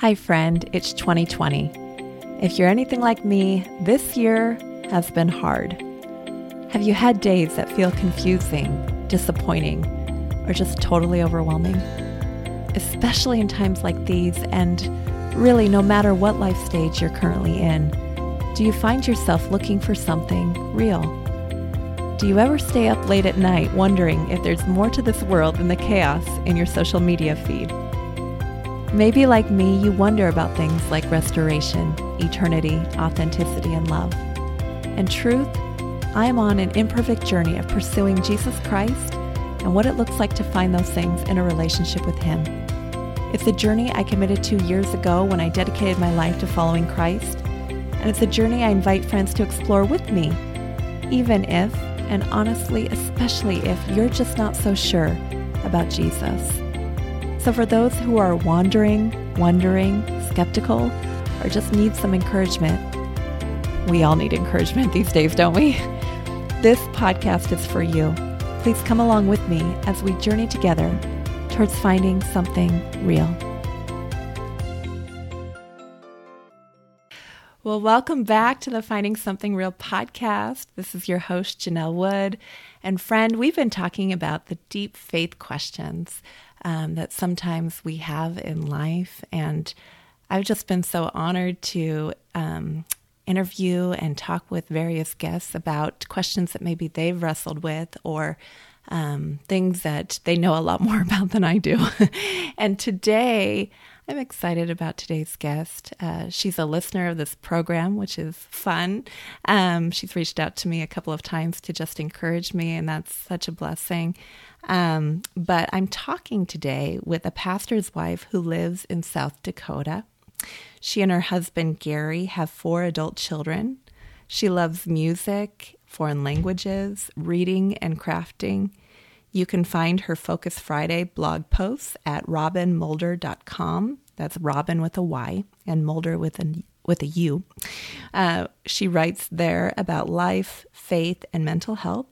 Hi, friend, it's 2020. If you're anything like me, this year has been hard. Have you had days that feel confusing, disappointing, or just totally overwhelming? Especially in times like these, and really no matter what life stage you're currently in, do you find yourself looking for something real? Do you ever stay up late at night wondering if there's more to this world than the chaos in your social media feed? Maybe, like me, you wonder about things like restoration, eternity, authenticity, and love. In truth, I am on an imperfect journey of pursuing Jesus Christ and what it looks like to find those things in a relationship with Him. It's a journey I committed to years ago when I dedicated my life to following Christ, and it's a journey I invite friends to explore with me, even if and honestly, especially if you're just not so sure about Jesus. So, for those who are wandering, wondering, skeptical, or just need some encouragement, we all need encouragement these days, don't we? This podcast is for you. Please come along with me as we journey together towards finding something real. Well, welcome back to the Finding Something Real podcast. This is your host, Janell Wood. And friend, we've been talking about the deep faith questions um, that sometimes we have in life. And I've just been so honored to um, interview and talk with various guests about questions that maybe they've wrestled with or um, things that they know a lot more about than I do. and today, I'm excited about today's guest. Uh, she's a listener of this program, which is fun. Um, she's reached out to me a couple of times to just encourage me, and that's such a blessing. Um, but I'm talking today with a pastor's wife who lives in South Dakota. She and her husband, Gary, have four adult children. She loves music, foreign languages, reading, and crafting. You can find her Focus Friday blog posts at robynmulder.com. That's Robyn with a Y and Mulder with a with a U. Uh, she writes there about life, faith, and mental health.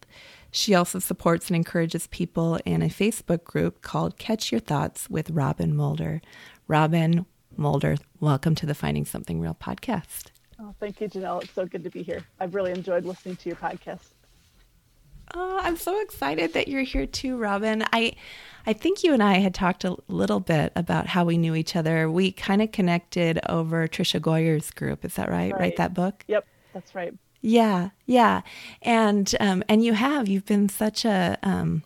She also supports and encourages people in a Facebook group called Catch Your Thoughts with Robyn Mulder. Robyn Mulder, welcome to the Finding Something Real podcast. Oh, thank you, Janell. It's so good to be here. I've really enjoyed listening to your podcast. Oh, I'm so excited that you're here too, Robyn. I I think you and I had talked a little bit about how we knew each other. We kind of connected over Tricia Goyer's group. Is that right? right? Write that book? Yep, that's right. Yeah, yeah. And um and you have you've been such a um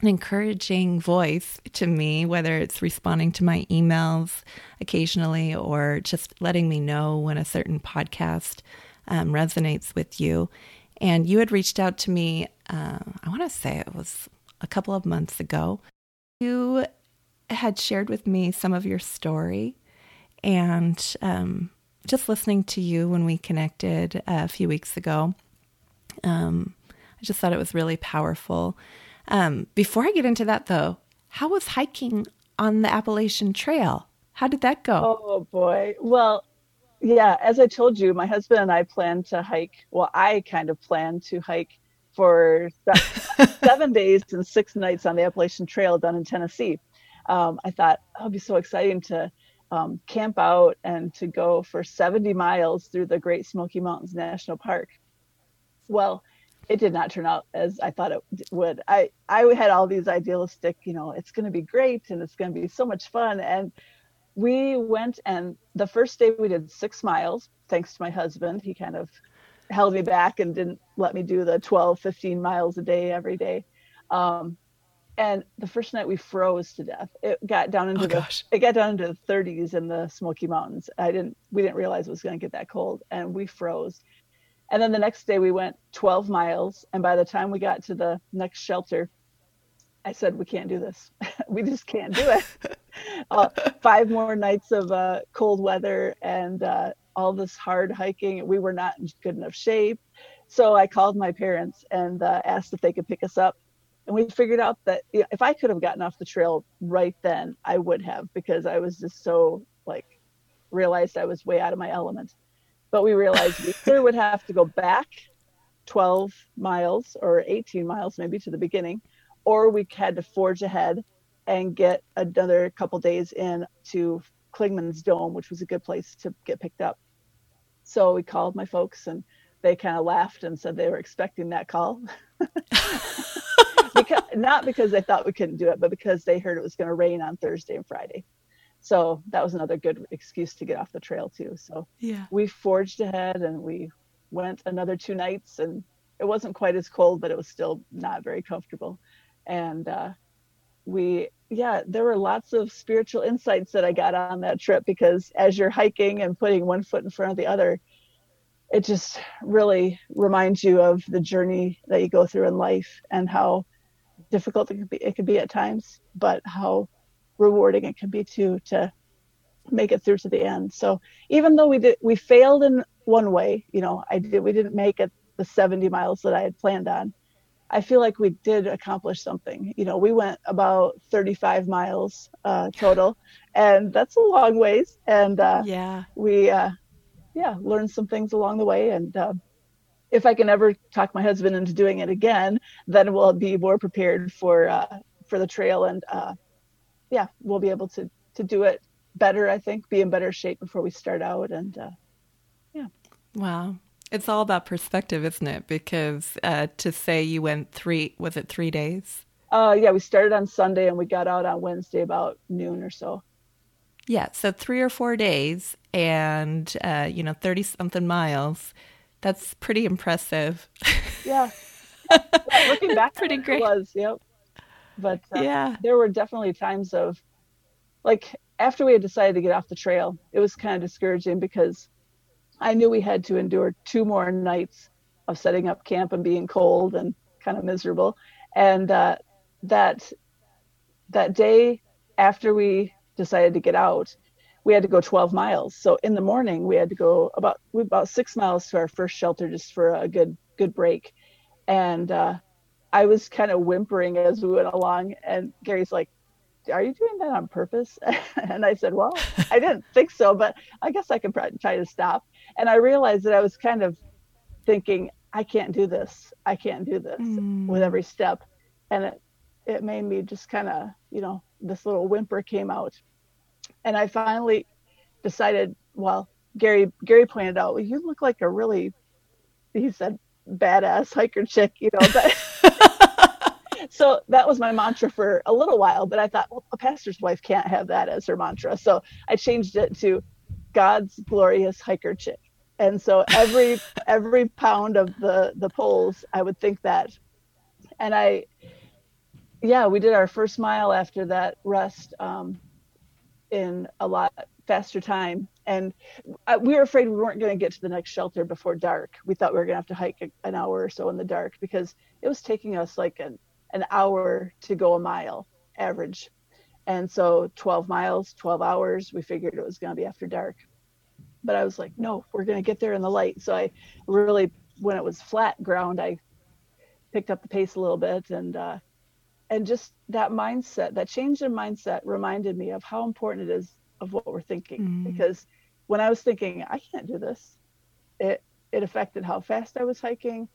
an encouraging voice to me, whether it's responding to my emails occasionally or just letting me know when a certain podcast um, resonates with you. And you had reached out to me, uh, I want to say it was a couple of months ago. You had shared with me some of your story. And um, just listening to you when we connected a few weeks ago, um, I just thought it was really powerful. Um, before I get into that, though, how was hiking on the Appalachian Trail? How did that go? Oh, boy. Well, yeah, as I told you, my husband and I plan to hike. Well, I kind of plan to hike for seven days and six nights on the Appalachian Trail down in Tennessee. Um, I thought it would be so exciting to um, camp out and to go for 70 miles through the Great Smoky Mountains National Park. Well, it did not turn out as I thought it would. I, I had all these idealistic, you know, it's going to be great and it's going to be so much fun. And we went and the first day we did six miles thanks to my husband. He kind of held me back and didn't let me do the 12 15 miles a day every day. Um, and the first night we froze to death. It got down into oh, the gosh. it got down into the 30s in the smoky mountains. I didn't we didn't realize it was going to get that cold and we froze. And then the next day we went 12 miles and by the time we got to the next shelter i said we can't do this. We just can't do it uh, five more nights of uh, cold weather and uh, all this hard hiking. We were not in good enough shape. So I called my parents and uh, asked if they could pick us up. And we figured out that if I could have gotten off the trail right then, I would have because I was just so like realized I was way out of my element. But we realized we either would have to go back 12 miles or 18 miles maybe to the beginning, or we had to forge ahead and get another couple days in to Clingman's Dome, which was a good place to get picked up. So we called my folks and they kind of laughed and said they were expecting that call. because, not because they thought we couldn't do it, but because they heard it was going to rain on Thursday and Friday. So that was another good excuse to get off the trail too. So yeah, we forged ahead and we went another two nights and it wasn't quite as cold, but it was still not very comfortable. And uh, we, yeah, there were lots of spiritual insights that I got on that trip because as you're hiking and putting one foot in front of the other, it just really reminds you of the journey that you go through in life and how difficult it can be it can be at times but how rewarding it can be too to make it through to the end. So even though we did we failed in one way you know i did we didn't make it the 70 miles that i had planned on i feel like we did accomplish something you know we went about 35 miles uh, total and that's a long ways and uh, yeah we uh, yeah, learned some things along the way. And uh, if I can ever talk my husband into doing it again, then we'll be more prepared for uh, for the trail. And uh, yeah, we'll be able to to do it better. I think be in better shape before we start out. And uh, yeah. Wow. It's all about perspective, isn't it? Because uh, to say you went three, was it three days? Uh, yeah, we started on Sunday and we got out on Wednesday about noon or so. Yeah, so three or four days and, uh, you know, 30 something miles. That's pretty impressive. Yeah. Looking back, pretty great. It was, yep. But uh, yeah, there were definitely times of, like, after we had decided to get off the trail, it was kind of discouraging because I knew we had to endure two more nights of setting up camp and being cold and kind of miserable. And uh, that that day after we decided to get out, we had to go 12 miles. So in the morning, we had to go about about six miles to our first shelter just for a good good break. And uh, I was kind of whimpering as we went along, and Gary's like, "Are you doing that on purpose?" and I said, "Well, I didn't think so, but I guess I can try to stop." And I realized that I was kind of thinking, "I can't do this. I can't do this mm. with every step," and it it made me just kind of, you know, this little whimper came out. And I finally decided, well, Gary Gary pointed out, well, you look like a really he said badass hiker chick, you know. But so that was my mantra for a little while, but I thought, well, a pastor's wife can't have that as her mantra. So I changed it to God's glorious hiker chick. And so every every pound of the the poles, I would think that. And I yeah, we did our first mile after that rest um, in a lot faster time. And uh, we were afraid we weren't going to get to the next shelter before dark. We thought we were going to have to hike a, an hour or so in the dark because it was taking us like an, an hour to go a mile average. And so 12 miles, 12 hours, we figured it was going to be after dark. But I was like, no, we're going to get there in the light. So I really, when it was flat ground, I picked up the pace a little bit and uh, and just that mindset that change in mindset reminded me of how important it is of what we're thinking mm. because when i was thinking i can't do this it it affected how fast i was hiking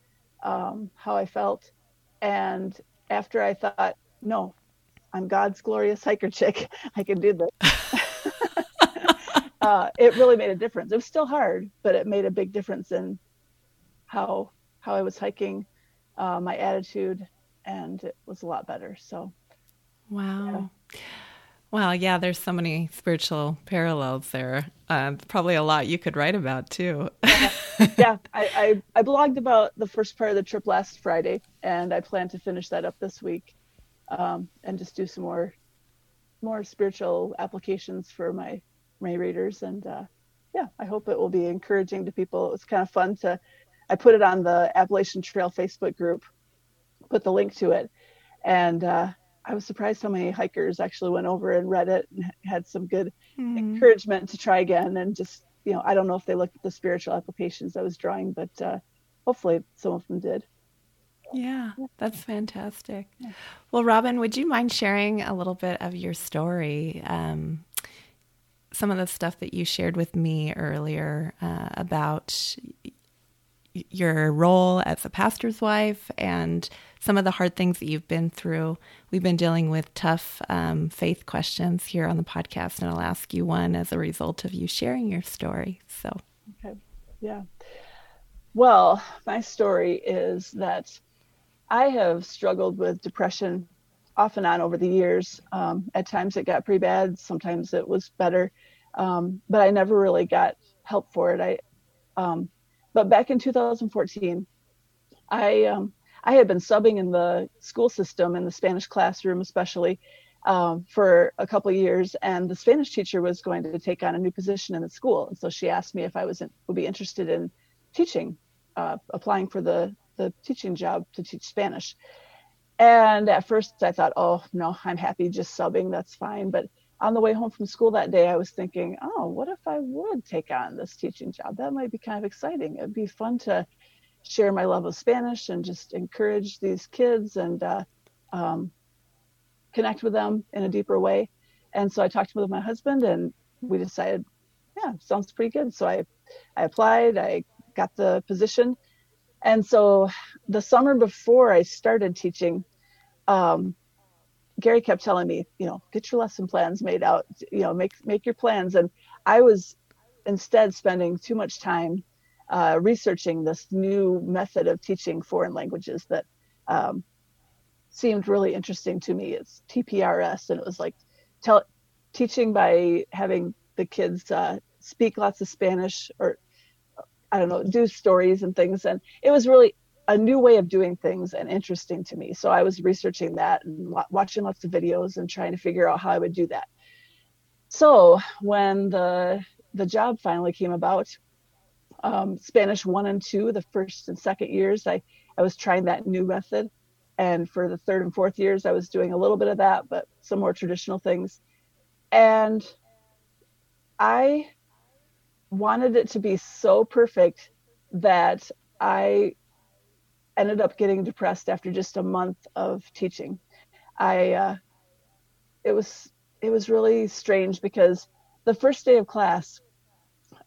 um, how i felt and after i thought no i'm god's glorious hiker chick i can do this uh, it really made a difference it was still hard but it made a big difference in how how i was hiking uh, my attitude and it was a lot better. So, wow. Yeah. Wow, yeah, there's so many spiritual parallels there. Uh, probably a lot you could write about too. yeah, yeah. I, I, I, blogged about the first part of the trip last Friday, and I plan to finish that up this week, um, and just do some more more spiritual applications for my my readers. And uh, yeah, I hope it will be encouraging to people. It was kind of fun to. I put it on the Appalachian Trail Facebook group put the link to it. And uh, I was surprised how many hikers actually went over and read it and had some good mm. encouragement to try again. And just, you know, I don't know if they looked at the spiritual applications I was drawing, but uh, hopefully some of them did. Yeah, that's fantastic. Well, Robyn, would you mind sharing a little bit of your story? Um, some of the stuff that you shared with me earlier uh, about your role as a pastor's wife and some of the hard things that you've been through. We've been dealing with tough um, faith questions here on the podcast, and I'll ask you one as a result of you sharing your story. So, okay, yeah. Well, my story is that I have struggled with depression off and on over the years. Um, at times it got pretty bad, sometimes it was better, um, but I never really got help for it. I, um, but back in 2014, I um, I had been subbing in the school system in the Spanish classroom, especially um, for a couple of years, and the Spanish teacher was going to take on a new position in the school, and so she asked me if I was in, would be interested in teaching, uh, applying for the the teaching job to teach Spanish. And at first I thought, oh, no, I'm happy just subbing. That's fine. But on the way home from school that day, I was thinking, oh, what if I would take on this teaching job? That might be kind of exciting. It'd be fun to share my love of Spanish and just encourage these kids and uh, um, connect with them in a deeper way. And so I talked with my husband and we decided, yeah, sounds pretty good. So I, I applied, I got the position and so the summer before I started teaching, um, Gary kept telling me, you know, get your lesson plans made out, you know, make make your plans. And I was instead spending too much time uh, researching this new method of teaching foreign languages that um, seemed really interesting to me. It's TPRS, and it was like tell, teaching by having the kids uh, speak lots of Spanish or I don't know, do stories and things. And it was really a new way of doing things and interesting to me. So I was researching that and watching lots of videos and trying to figure out how I would do that. So when the the job finally came about, um, Spanish one and two, the first and second years, I I was trying that new method, and for the third and fourth years, I was doing a little bit of that, but some more traditional things, and I wanted it to be so perfect that I ended up getting depressed after just a month of teaching. I uh, it was it was really strange because the first day of class,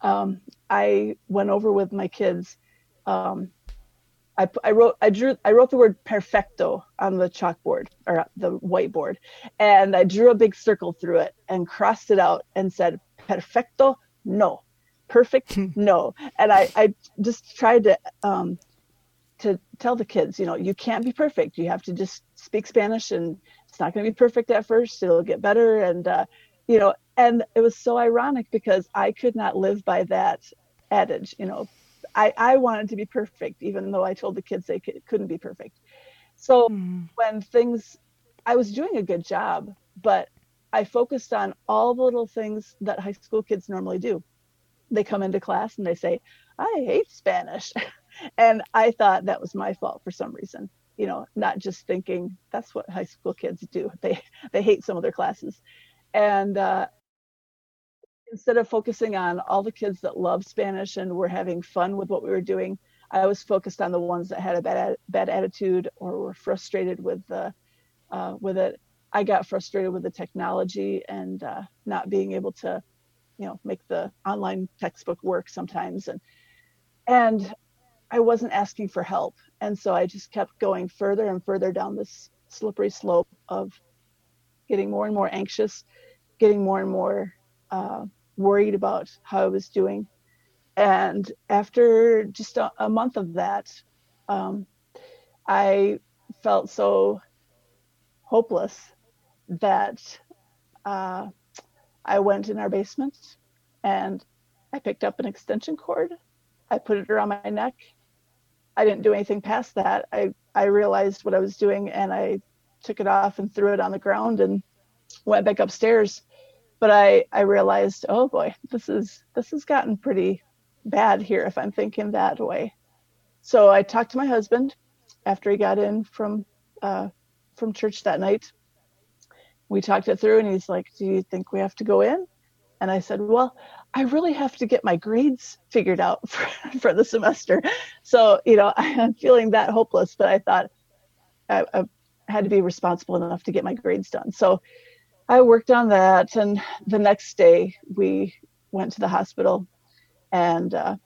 um, I went over with my kids. Um, I, I wrote I drew I wrote the word perfecto on the chalkboard or the whiteboard, and I drew a big circle through it and crossed it out and said perfecto no perfect no and i i just tried to um to tell the kids you know you can't be perfect. You have to just speak spanish and it's not going to be perfect at first. It'll get better. And uh you know and it was so ironic because i could not live by that adage you know. I i wanted to be perfect even though i told the kids they could, couldn't be perfect. So mm. when things i was doing a good job but i focused on all the little things that high school kids normally do. They come into class and they say, I hate Spanish. and I thought that was my fault for some reason, you know, not just thinking that's what high school kids do. They, they hate some of their classes. And, uh, instead of focusing on all the kids that love Spanish and were having fun with what we were doing, I was focused on the ones that had a bad bad attitude or were frustrated with the uh, with it. I got frustrated with the technology and uh, not being able to you know make the online textbook work sometimes and and i wasn't asking for help and so i just kept going further and further down this slippery slope of getting more and more anxious getting more and more uh, worried about how i was doing and after just a, a month of that um, i felt so hopeless that uh, I went in our basement and I picked up an extension cord. I put it around my neck. I didn't do anything past that. I, I realized what I was doing and I took it off and threw it on the ground and went back upstairs. But I, I realized, oh boy, this is this has gotten pretty bad here if I'm thinking that way. So I talked to my husband after he got in from uh, from church that night we talked it through and he's like do you think we have to go in and i said well i really have to get my grades figured out for, for the semester. So you know i'm feeling that hopeless but i thought I, I had to be responsible enough to get my grades done. So i worked on that and the next day we went to the hospital and uh,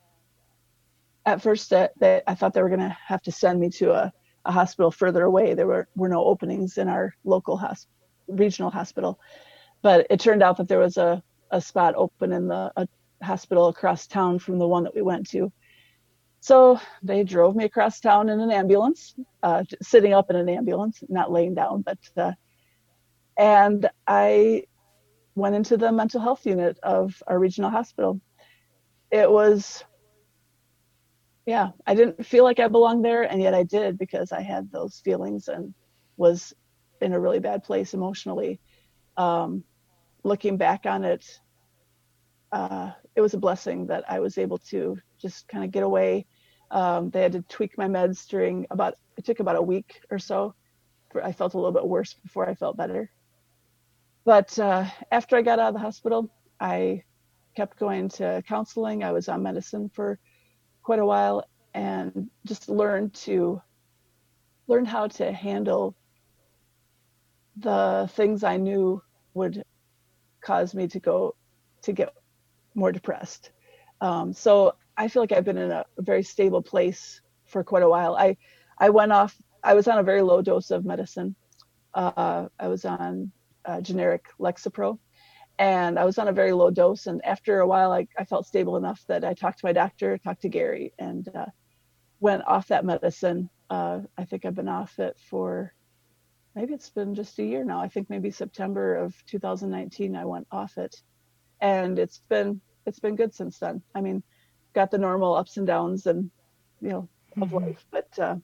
at first uh, they, I thought they were going to have to send me to a, a hospital further away. There were, were no openings in our local hosp- regional hospital, but it turned out that there was a, a spot open in the hospital across town from the one that we went to. So they drove me across town in an ambulance, uh, sitting up in an ambulance, not laying down, but uh, and I went into the mental health unit of our regional hospital. It was, yeah, I didn't feel like I belonged there, and yet I did because I had those feelings and was in a really bad place emotionally. Um, looking back on it, uh, it was a blessing that I was able to just kind of get away. Um, they had to tweak my meds during about it took about a week or so. I felt a little bit worse before I felt better. But uh, after I got out of the hospital, I kept going to counseling. I was on medicine for quite a while and just learned to learn how to handle the things I knew would cause me to go to get more depressed. Um, so I feel like I've been in a, a very stable place for quite a while. I I went off. I was on a very low dose of medicine. Uh, I was on uh, generic Lexapro. And I was on a very low dose. And after a while, I, I felt stable enough that I talked to my doctor, talked to Gary, and uh, went off that medicine. Uh, I think I've been off it for maybe it's been just a year now. I think maybe September of 2019 I went off it, and it's been it's been good since then. I mean, got the normal ups and downs and you know of mm-hmm. life, but uh,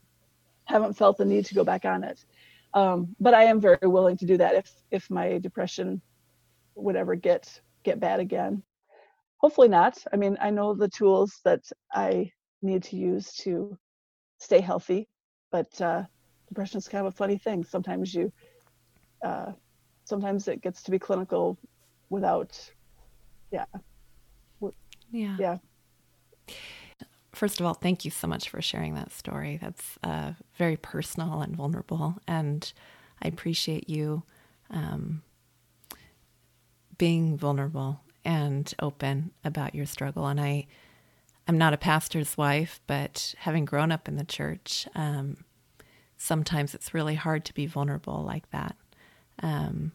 haven't felt the need to go back on it. Um, but I am very willing to do that if if my depression would ever get get bad again. Hopefully not. I mean, I know the tools that I need to use to stay healthy, but uh, depression is kind of a funny thing. Sometimes you, uh, sometimes it gets to be clinical without, yeah, yeah, yeah first of all, thank you so much for sharing that story. That's uh, very personal and vulnerable, and I appreciate you um, being vulnerable and open about your struggle. And I, I'm not a pastor's wife, but having grown up in the church, um, sometimes it's really hard to be vulnerable like that. Um,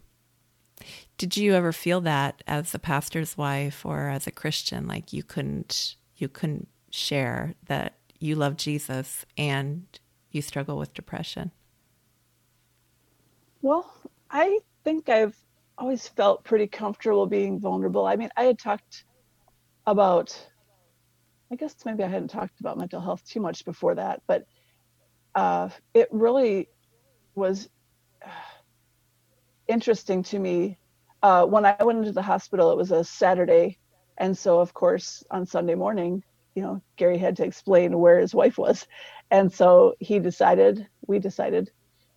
did you ever feel that as a pastor's wife or as a Christian, like you couldn't you couldn't share that you love Jesus and you struggle with depression? Well, I think I've always felt pretty comfortable being vulnerable. I mean, I had talked about, I guess maybe I hadn't talked about mental health too much before that, but uh, it really was uh, interesting to me. Uh, when I went into the hospital, it was a Saturday. And so, of course, on Sunday morning, you know, Gary had to explain where his wife was. And so he decided, we decided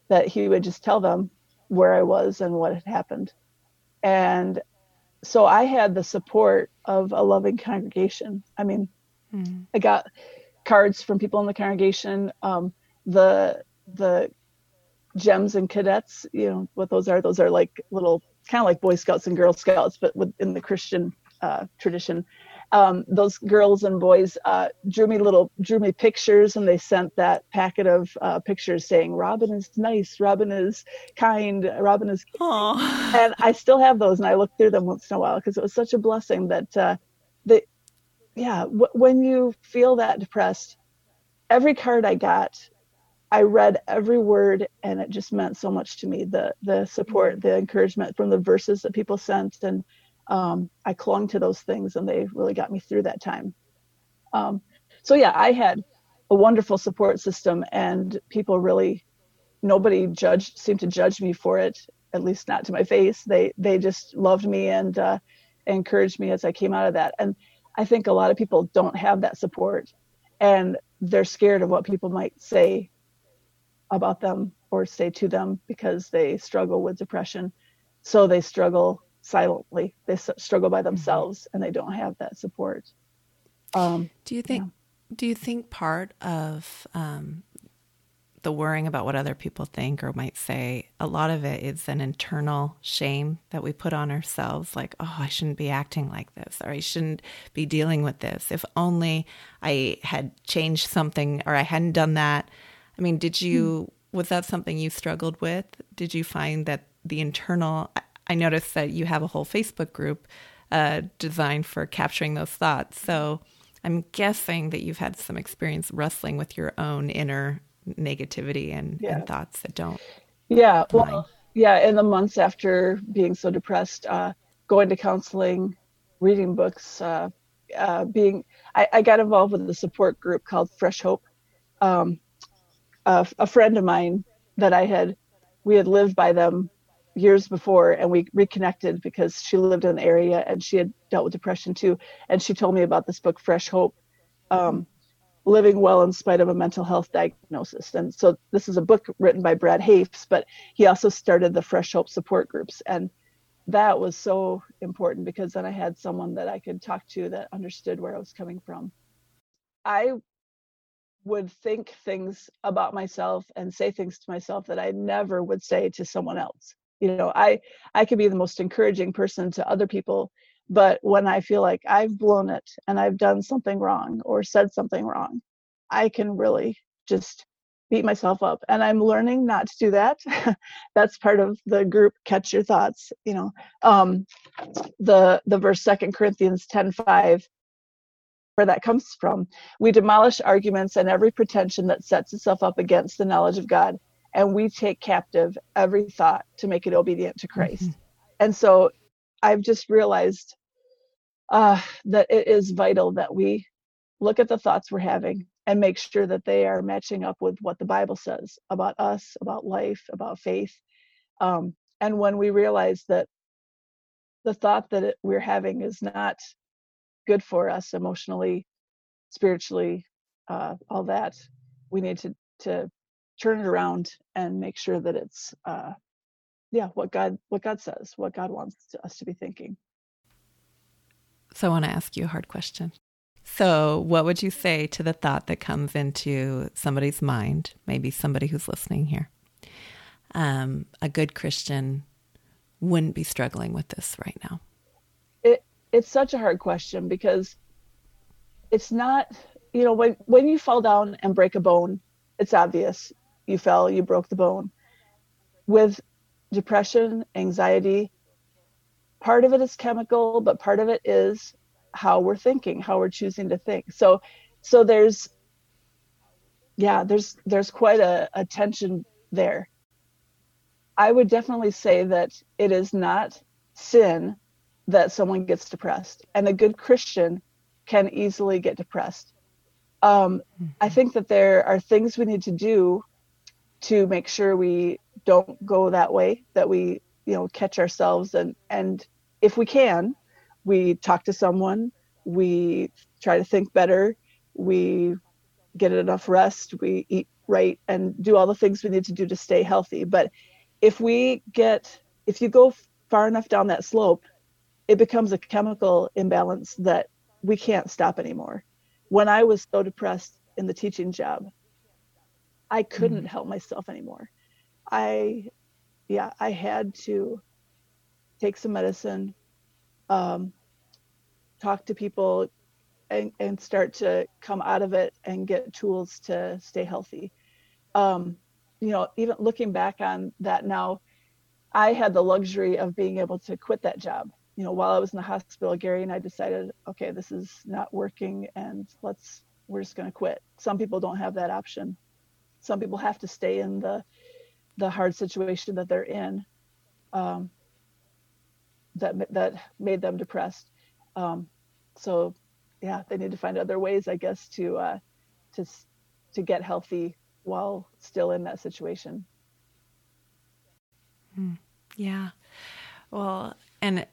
that he would just tell them where I was and what had happened. And so I had the support of a loving congregation. I mean, mm. I got cards from people in the congregation. Um, the the gems and cadets, you know what those are? Those are like little kind of like Boy Scouts and Girl Scouts, but within the Christian uh, tradition um, those girls and boys uh, drew me little drew me pictures and they sent that packet of uh, pictures saying robyn is nice robyn is kind robyn is and i still have those and i look through them once in a while because it was such a blessing that uh, the yeah w- when you feel that depressed every card i got I read every word and it just meant so much to me. The the support, the encouragement from the verses that people sent and um, I clung to those things and they really got me through that time. Um, so yeah, I had a wonderful support system and people really, nobody judged, seemed to judge me for it, at least not to my face. They, they just loved me and uh, encouraged me as I came out of that. And I think a lot of people don't have that support and they're scared of what people might say about them or say to them because they struggle with depression. So they struggle silently. They struggle by mm-hmm. themselves and they don't have that support. Um, do you think? Yeah. Do you think part of um, the worrying about what other people think or might say, a lot of it is an internal shame that we put on ourselves like, oh, I shouldn't be acting like this or I shouldn't be dealing with this. If only I had changed something or I hadn't done that. I mean, did you, was that something you struggled with? Did you find that the internal, I noticed that you have a whole Facebook group uh, designed for capturing those thoughts. So I'm guessing that you've had some experience wrestling with your own inner negativity and, yeah. and thoughts that don't. Yeah. Well, yeah. In the months after being so depressed, uh, going to counseling, reading books, uh, uh, being, I, I, got involved with a support group called Fresh Hope. Um, a, a friend of mine that I had, we had lived by them years before and we reconnected because she lived in the area and she had dealt with depression too and she told me about this book fresh hope um, living well in spite of a mental health diagnosis. And so this is a book written by Brad Hoefs, but he also started the Fresh Hope support groups. And that was so important because then I had someone that I could talk to that understood where I was coming from. I would think things about myself and say things to myself that I never would say to someone else. You know, I I could be the most encouraging person to other people but when I feel like I've blown it and I've done something wrong or said something wrong, I can really just beat myself up. And I'm learning not to do that. That's part of the group catch your thoughts, you know. Um the the verse second Corinthians 10 5 where that comes from. We demolish arguments and every pretension that sets itself up against the knowledge of God, and we take captive every thought to make it obedient to Christ. Mm-hmm. And so I've just realized uh, that it is vital that we look at the thoughts we're having and make sure that they are matching up with what the Bible says about us, about life, about faith. Um, and when we realize that the thought that it, we're having is not good for us emotionally, spiritually, uh, all that, we need to to turn it around and make sure that it's uh, yeah what God what God says, what God wants us to be thinking. So I want to ask you a hard question. So, what would you say to the thought that comes into somebody's mind, maybe somebody who's listening here? Um, a good Christian wouldn't be struggling with this right now. It it's such a hard question because it's not, you know, when when you fall down and break a bone, it's obvious. You fell, you broke the bone. With depression, anxiety, part of it is chemical, but part of it is how we're thinking, how we're choosing to think. So, so there's, yeah, there's there's quite a, a tension there. I would definitely say that it is not sin that someone gets depressed, and a good Christian can easily get depressed. Um, I mm-hmm. think that there are things we need to do to make sure we don't go that way, that we you know catch ourselves and and if we can we talk to someone we try to think better we get enough rest we eat right and do all the things we need to do to stay healthy but if we get if you go far enough down that slope it becomes a chemical imbalance that we can't stop anymore when i was so depressed in the teaching job i couldn't mm-hmm. help myself anymore i yeah, I had to take some medicine, um, talk to people, and, and start to come out of it and get tools to stay healthy. Um, you know, even looking back on that now, I had the luxury of being able to quit that job. You know, while I was in the hospital, Gary and I decided, okay, this is not working, and let's we're just going to quit. Some people don't have that option. Some people have to stay in the the hard situation that they're in um, that that made them depressed. Um, so yeah, they need to find other ways, I guess, to uh, to to get healthy while still in that situation. Hmm. Yeah. Well, and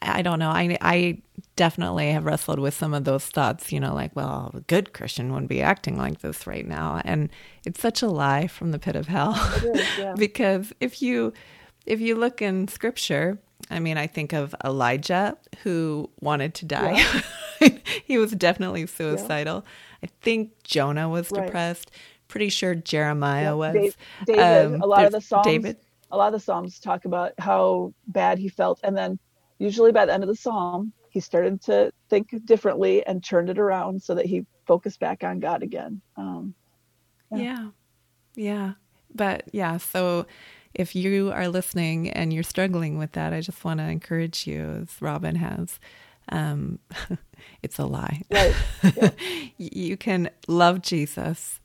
I don't know. I I definitely have wrestled with some of those thoughts, you know, like, well, a good Christian wouldn't be acting like this right now. And it's such a lie from the pit of hell. Is, yeah. because if you if you look in scripture, I mean, I think of Elijah who wanted to die. Yeah. he was definitely suicidal. Yeah. I think Jonah was right. depressed. pretty sure Jeremiah was. David, um, a lot of the Psalms. David. A lot of the Psalms talk about how bad he felt. And then usually by the end of the Psalm, he started to think differently and turned it around so that he focused back on God again. Um, yeah. yeah. Yeah. But yeah, so if you are listening and you're struggling with that, I just want to encourage you, as Robyn has. Um, it's a lie. Right. Yeah. you can love Jesus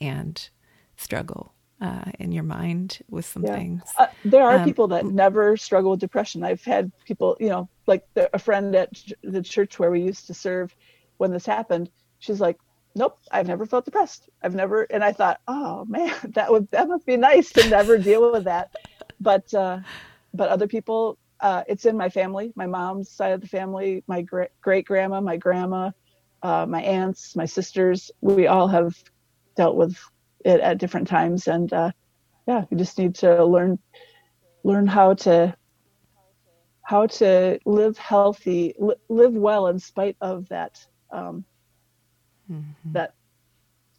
and struggle uh, in your mind with some yeah. things. Uh, there are um, people that never struggle with depression. I've had people, you know, like the, a friend at the church where we used to serve when this happened. She's like, nope, I've never felt depressed. I've never, and I thought, oh man, that would that must be nice to never deal with that. But uh, but other people, uh, it's in my family, my mom's side of the family, my great grandma, my grandma, uh, my aunts, my sisters. We all have dealt with it at different times, and uh, yeah, we just need to learn learn how to how to live healthy, li- live well in spite of that. Um, mm-hmm. that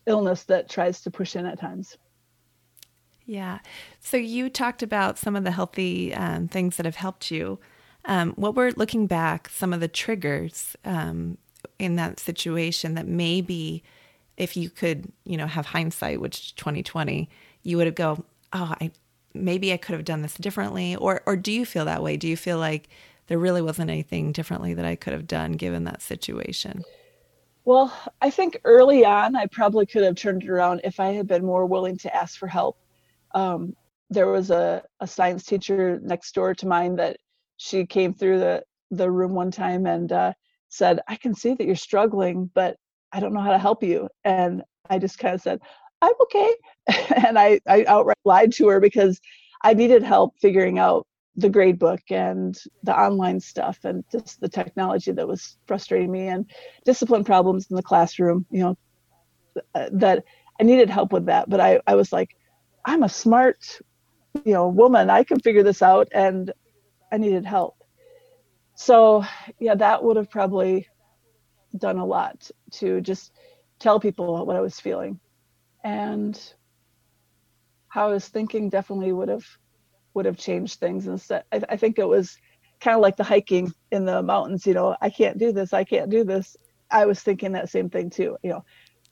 illness that tries to push in at times. Yeah. So you talked about some of the healthy um, things that have helped you. Um, what were looking back, some of the triggers um, in that situation that maybe if you could, you know, have hindsight, which 2020, you would have go, oh, I maybe I could have done this differently, or or do you feel that way? Do you feel like there really wasn't anything differently that I could have done given that situation? Well, I think early on, I probably could have turned it around if I had been more willing to ask for help. Um, there was a, a science teacher next door to mine that she came through the, the room one time and uh, said, I can see that you're struggling, but I don't know how to help you. And I just kind of said, I'm okay. and I, I outright lied to her because I needed help figuring out the grade book and the online stuff and just the technology that was frustrating me and discipline problems in the classroom you know uh, that i needed help with that but i i was like i'm a smart you know woman i can figure this out and i needed help so yeah that would have probably done a lot to just tell people what i was feeling. And how i was thinking definitely would have would have changed things. Instead I, I think it was kind of like the hiking in the mountains you know i can't do this i can't do this. I was thinking that same thing too you know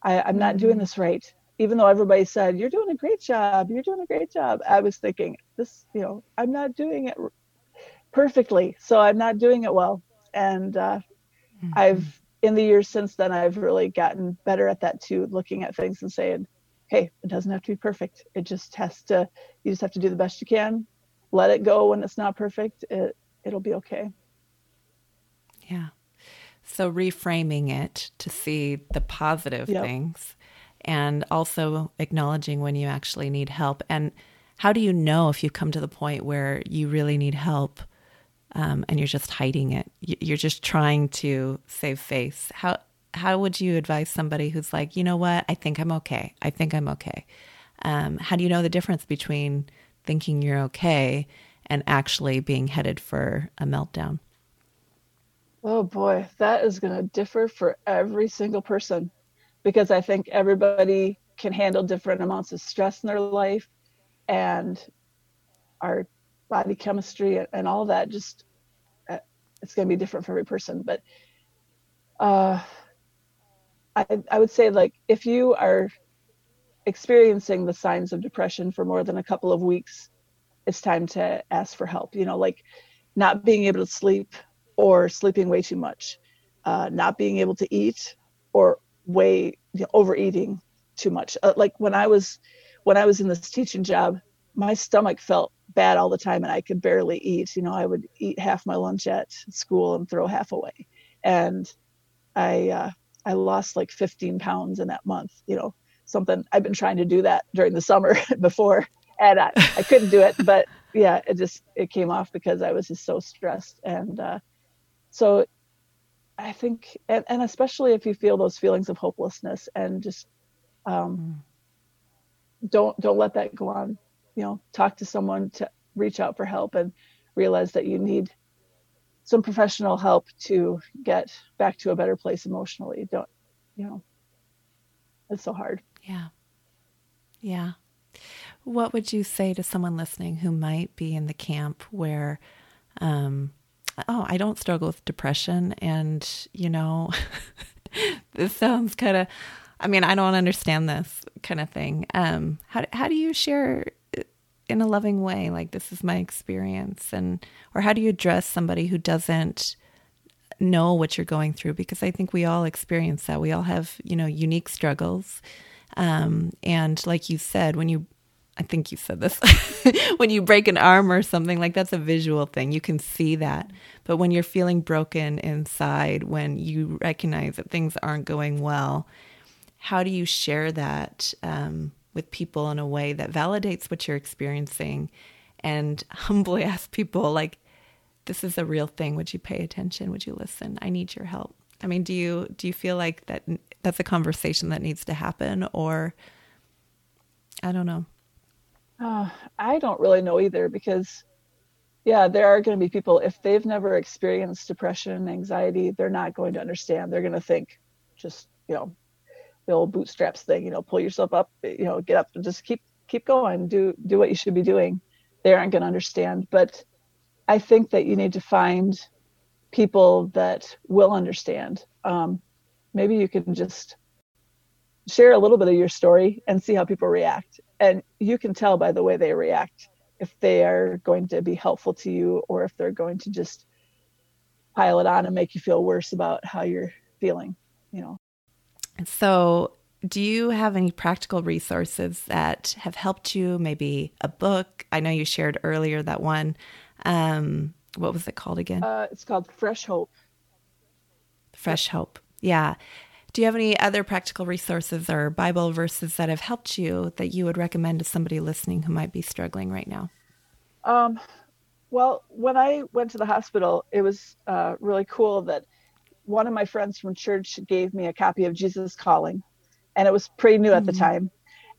I, i'm not doing mm-hmm. this right. Even though everybody said you're doing a great job you're doing a great job i was thinking this you know i'm not doing it perfectly so i'm not doing it well. And uh, mm-hmm. i've in the years since then i've really gotten better at that too looking at things and saying hey it doesn't have to be perfect. It just has to you just have to do the best you can. Let it go when it's not perfect. It it'll be okay. Yeah. So reframing it to see the positive yep. things and also acknowledging when you actually need help. And how do you know if you come to the point where you really need help um, and you're just hiding it. You're just trying to save face. How how would you advise somebody who's like you know what? I think i'm okay. I think i'm okay. Um, how do you know the difference between thinking you're okay and actually being headed for a meltdown? Oh boy, that is going to differ for every single person because I think everybody can handle different amounts of stress in their life and our body chemistry and all that just uh, it's going to be different for every person but uh, I, I would say like if you are experiencing the signs of depression for more than a couple of weeks, it's time to ask for help. You know, like not being able to sleep or sleeping way too much, uh, not being able to eat or way you know, overeating too much. Uh, like when I was when I was in this teaching job, my stomach felt bad all the time and I could barely eat. You know, I would eat half my lunch at school and throw half away. And I uh, I lost like 15 pounds in that month. You know, something I've been trying to do that during the summer before, and I, I couldn't do it. But yeah, it just it came off because I was just so stressed, and uh, so I think, and, and especially if you feel those feelings of hopelessness, and just um, don't don't let that go on. You know, talk to someone to reach out for help and realize that you need some professional help to get back to a better place emotionally. Don't, you know, it's so hard. Yeah. Yeah. What would you say to someone listening who might be in the camp where, um, oh, I don't struggle with depression, and you know, this sounds kind of, I mean, I don't understand this kind of thing. Um, how how do you share in a loving way, like this is my experience, and or how do you address somebody who doesn't know what you're going through? Because I think we all experience that. We all have you know unique struggles, um, and like you said, when you I think you said this. when you break an arm or something, like that's a visual thing. You can see that. But when you're feeling broken inside, when you recognize that things aren't going well, how do you share that um, with people in a way that validates what you're experiencing and humbly ask people, like, this is a real thing. Would you pay attention? Would you listen? I need your help. I mean, do you do you feel like that that's a conversation that needs to happen or I don't know. Uh, I don't really know either because, yeah, there are going to be people, if they've never experienced depression, anxiety, they're not going to understand. They're going to think just, you know, the old bootstraps thing, you know, pull yourself up, you know, get up and just keep, keep going, do, do what you should be doing. They aren't going to understand. But I think that you need to find people that will understand. Um, maybe you can just share a little bit of your story and see how people react and you can tell by the way they react if they are going to be helpful to you or if they're going to just pile it on and make you feel worse about how you're feeling you know so do you have any practical resources that have helped you? Maybe a book? I know you shared earlier that one. Um, what was it called again? Uh, it's called fresh hope. Fresh hope. Yeah. Do you have any other practical resources or Bible verses that have helped you that you would recommend to somebody listening who might be struggling right now? Um, well, when I went to the hospital, it was uh, really cool that one of my friends from church gave me a copy of Jesus Calling, and it was pretty new mm-hmm. at the mm-hmm. time.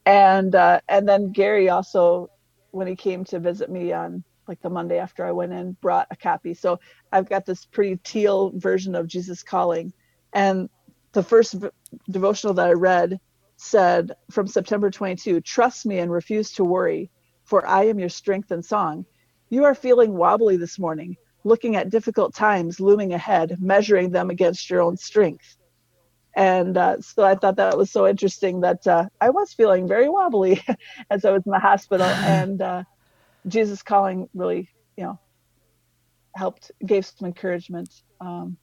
And uh, and then Gary also, when he came to visit me on like the Monday after I went in, brought a copy. So I've got this pretty teal version of Jesus Calling, and the first v- devotional that I read said from September 22 Trust me and refuse to worry, for I am your strength and song. You are feeling wobbly this morning, looking at difficult times looming ahead, measuring them against your own strength. And uh, so I thought that was so interesting that uh, I was feeling very wobbly as I was in the hospital. and uh, Jesus Calling really, you know, helped, gave some encouragement. Um,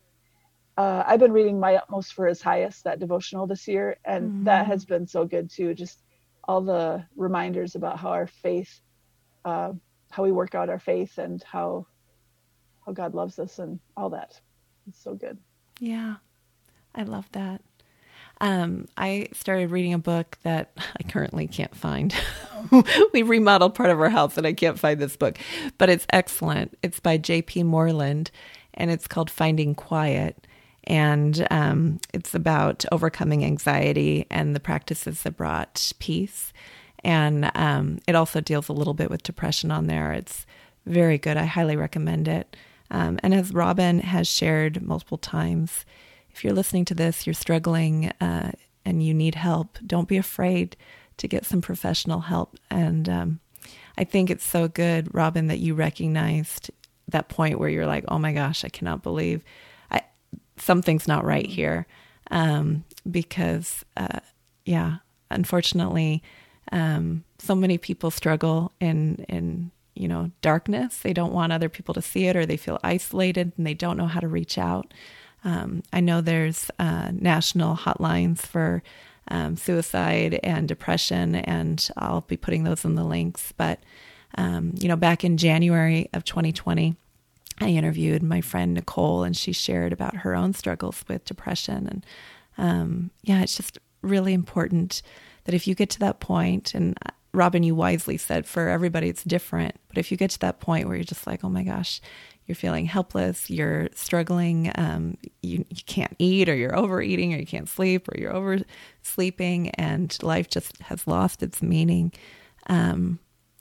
uh, I've been reading My Utmost for His Highest, that devotional this year, and mm-hmm. that has been so good too. Just all the reminders about how our faith, uh, how we work out our faith, and how how God loves us, and all that. It's so good. Yeah, I love that. Um, I started reading a book that I currently can't find. we remodeled part of our house and I can't find this book, but it's excellent. It's by J.P. Moreland and it's called Finding Quiet and um, it's about overcoming anxiety and the practices that brought peace. And um, it also deals a little bit with depression on there. It's very good. I highly recommend it. Um, and as Robyn has shared multiple times, if you're listening to this, you're struggling uh, and you need help, don't be afraid to get some professional help. And um, I think it's so good, Robyn, that you recognized that point where you're like, oh my gosh, I cannot believe something's not right here. Um, because, uh, yeah, unfortunately, um, so many people struggle in, in, you know, darkness. They don't want other people to see it or they feel isolated and they don't know how to reach out. Um, I know there's uh, national hotlines for um, suicide and depression, and I'll be putting those in the links. But, um, you know, back in January of 2020, I interviewed my friend Nicole, and she shared about her own struggles with depression. And um, yeah, it's just really important that if you get to that point, and Robyn, you wisely said for everybody it's different, but if you get to that point where you're just like, oh my gosh, you're feeling helpless, you're struggling, um, you, you can't eat, or you're overeating, or you can't sleep, or you're oversleeping, and life just has lost its meaning. Um,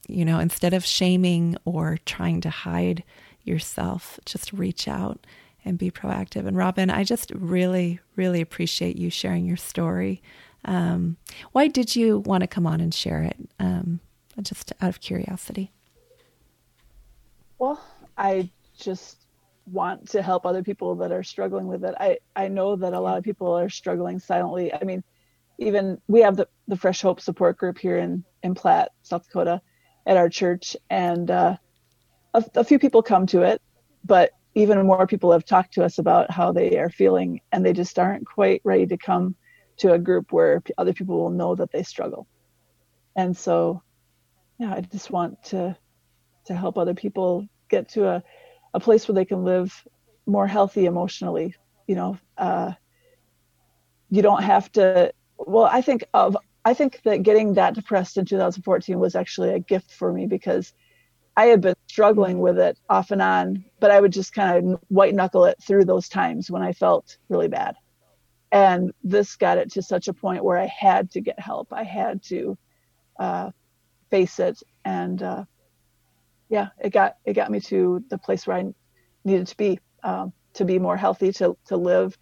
you know, instead of shaming or trying to hide yourself. Just reach out and be proactive. And Robyn, I just really, really appreciate you sharing your story Um, why did you want to come on and share it? Um, just out of curiosity. Well, I just want to help other people that are struggling with it. I, I know that a lot of people are struggling silently. I mean, even we have the, the Fresh Hope support group here in, in Platte, South Dakota at our church. And uh, a, a few people come to it, but even more people have talked to us about how they are feeling and they just aren't quite ready to come to a group where other people will know that they struggle. And so, yeah, I just want to to help other people get to a, a place where they can live more healthy emotionally. You know, uh, you don't have to. Well, I think of I think that getting that depressed in 2014 was actually a gift for me because I had been struggling with it off and on, but I would just kind of white knuckle it through those times when I felt really bad. And this got it to such a point where I had to get help. I had to uh, face it, and uh, yeah, it got it got me to the place where I needed to be um, to be more healthy, to to live,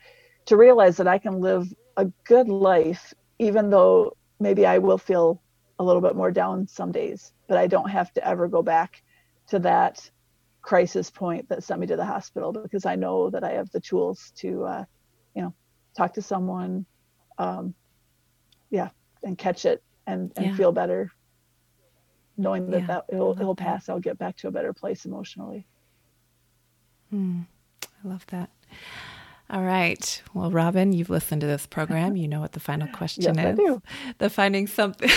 to realize that I can live a good life, even though maybe I will feel a little bit more down some days, but I don't have to ever go back to that crisis point that sent me to the hospital because I know that I have the tools to, uh, talk to someone, um, yeah, and catch it and, and yeah. feel better knowing that, yeah, that it'll, it'll that. pass. I'll get back to a better place emotionally. Hmm. I love that. All right. Well, Robyn, you've listened to this program. You know what the final question yes, is. I do. The finding something.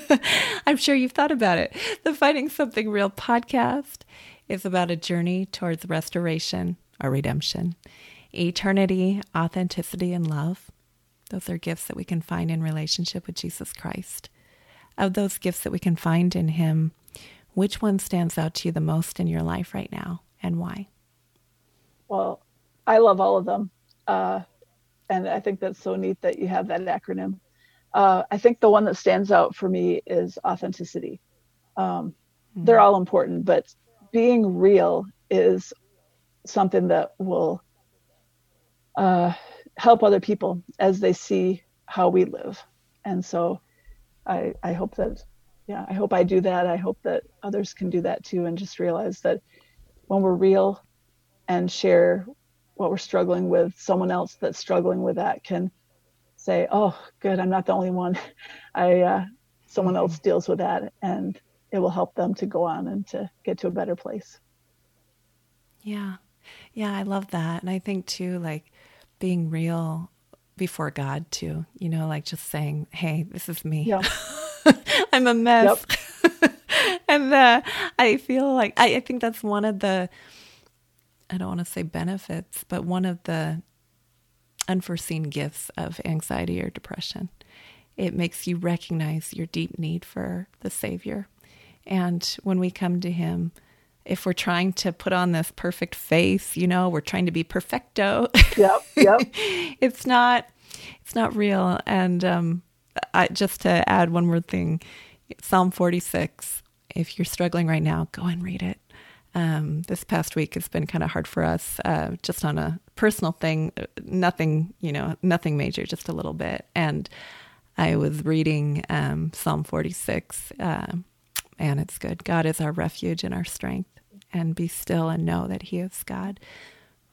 I'm sure you've thought about it. The Finding Something Real podcast is about a journey towards restoration or redemption, eternity, authenticity, and love. Those are gifts that we can find in relationship with Jesus Christ. Of those gifts that we can find in Him, which one stands out to you the most in your life right now and why? Well, I love all of them. Uh, and I think that's so neat that you have that acronym. Uh, I think the one that stands out for me is authenticity. Um, mm-hmm. They're all important, but being real is something that will uh, help other people as they see how we live. And so I, I hope that, yeah, I hope I do that. I hope that others can do that too and just realize that when we're real and share what we're struggling with, someone else that's struggling with that can say, "Oh, good, I'm not the only one. I uh, someone else mm-hmm. deals with that," and it will help them to go on and to get to a better place. Yeah, yeah, I love that, and I think too, like being real before God too. You know, like just saying, "Hey, this is me. Yeah. I'm a mess." Yep. and uh, I feel like I, I think that's one of the I don't want to say benefits, but one of the unforeseen gifts of anxiety or depression. It makes you recognize your deep need for the Savior. And when we come to Him, if we're trying to put on this perfect face, you know, we're trying to be perfecto. Yep, yep. it's not, it's not real. And um, I, just to add one more thing, Psalm 46. If you're struggling right now, go and read it. Um, this past week has been kind of hard for us, uh, just on a personal thing. Nothing, you know, nothing major, just a little bit. And I was reading um, Psalm 46, uh, and it's good. God is our refuge and our strength, and be still and know that He is God.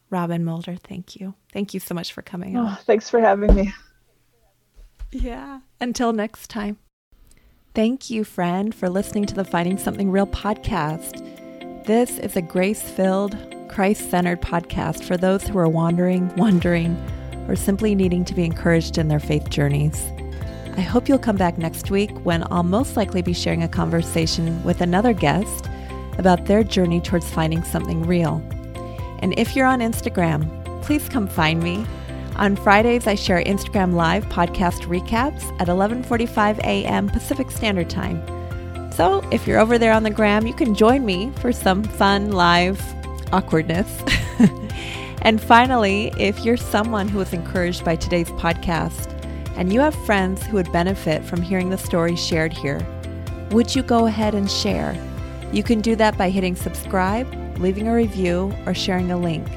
Robyn Mulder, thank you. Thank you so much for coming oh, Thanks for having me. Yeah. Until next time. Thank you, friend, for listening to the Finding Something Real podcast. This is a grace filled, Christ centered podcast for those who are wandering, wondering, or simply needing to be encouraged in their faith journeys. I hope you'll come back next week when I'll most likely be sharing a conversation with another guest about their journey towards finding something real. And if you're on Instagram, please come find me. On Fridays, I share Instagram Live podcast recaps at 11:45 a.m. Pacific Standard Time. So if you're over there on the gram, you can join me for some fun live awkwardness. and finally, if you're someone who was encouraged by today's podcast and you have friends who would benefit from hearing the story shared here, would you go ahead and share? You can do that by hitting subscribe, leaving a review, or sharing a link.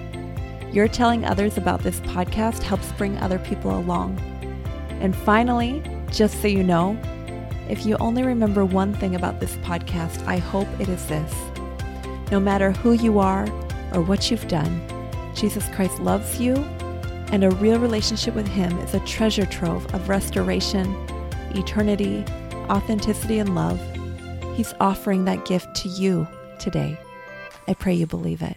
Your telling others about this podcast helps bring other people along. And finally, just so you know, if you only remember one thing about this podcast, I hope it is this. No matter who you are or what you've done, Jesus Christ loves you, and a real relationship with Him is a treasure trove of restoration, eternity, authenticity, and love. He's offering that gift to you today. I pray you believe it.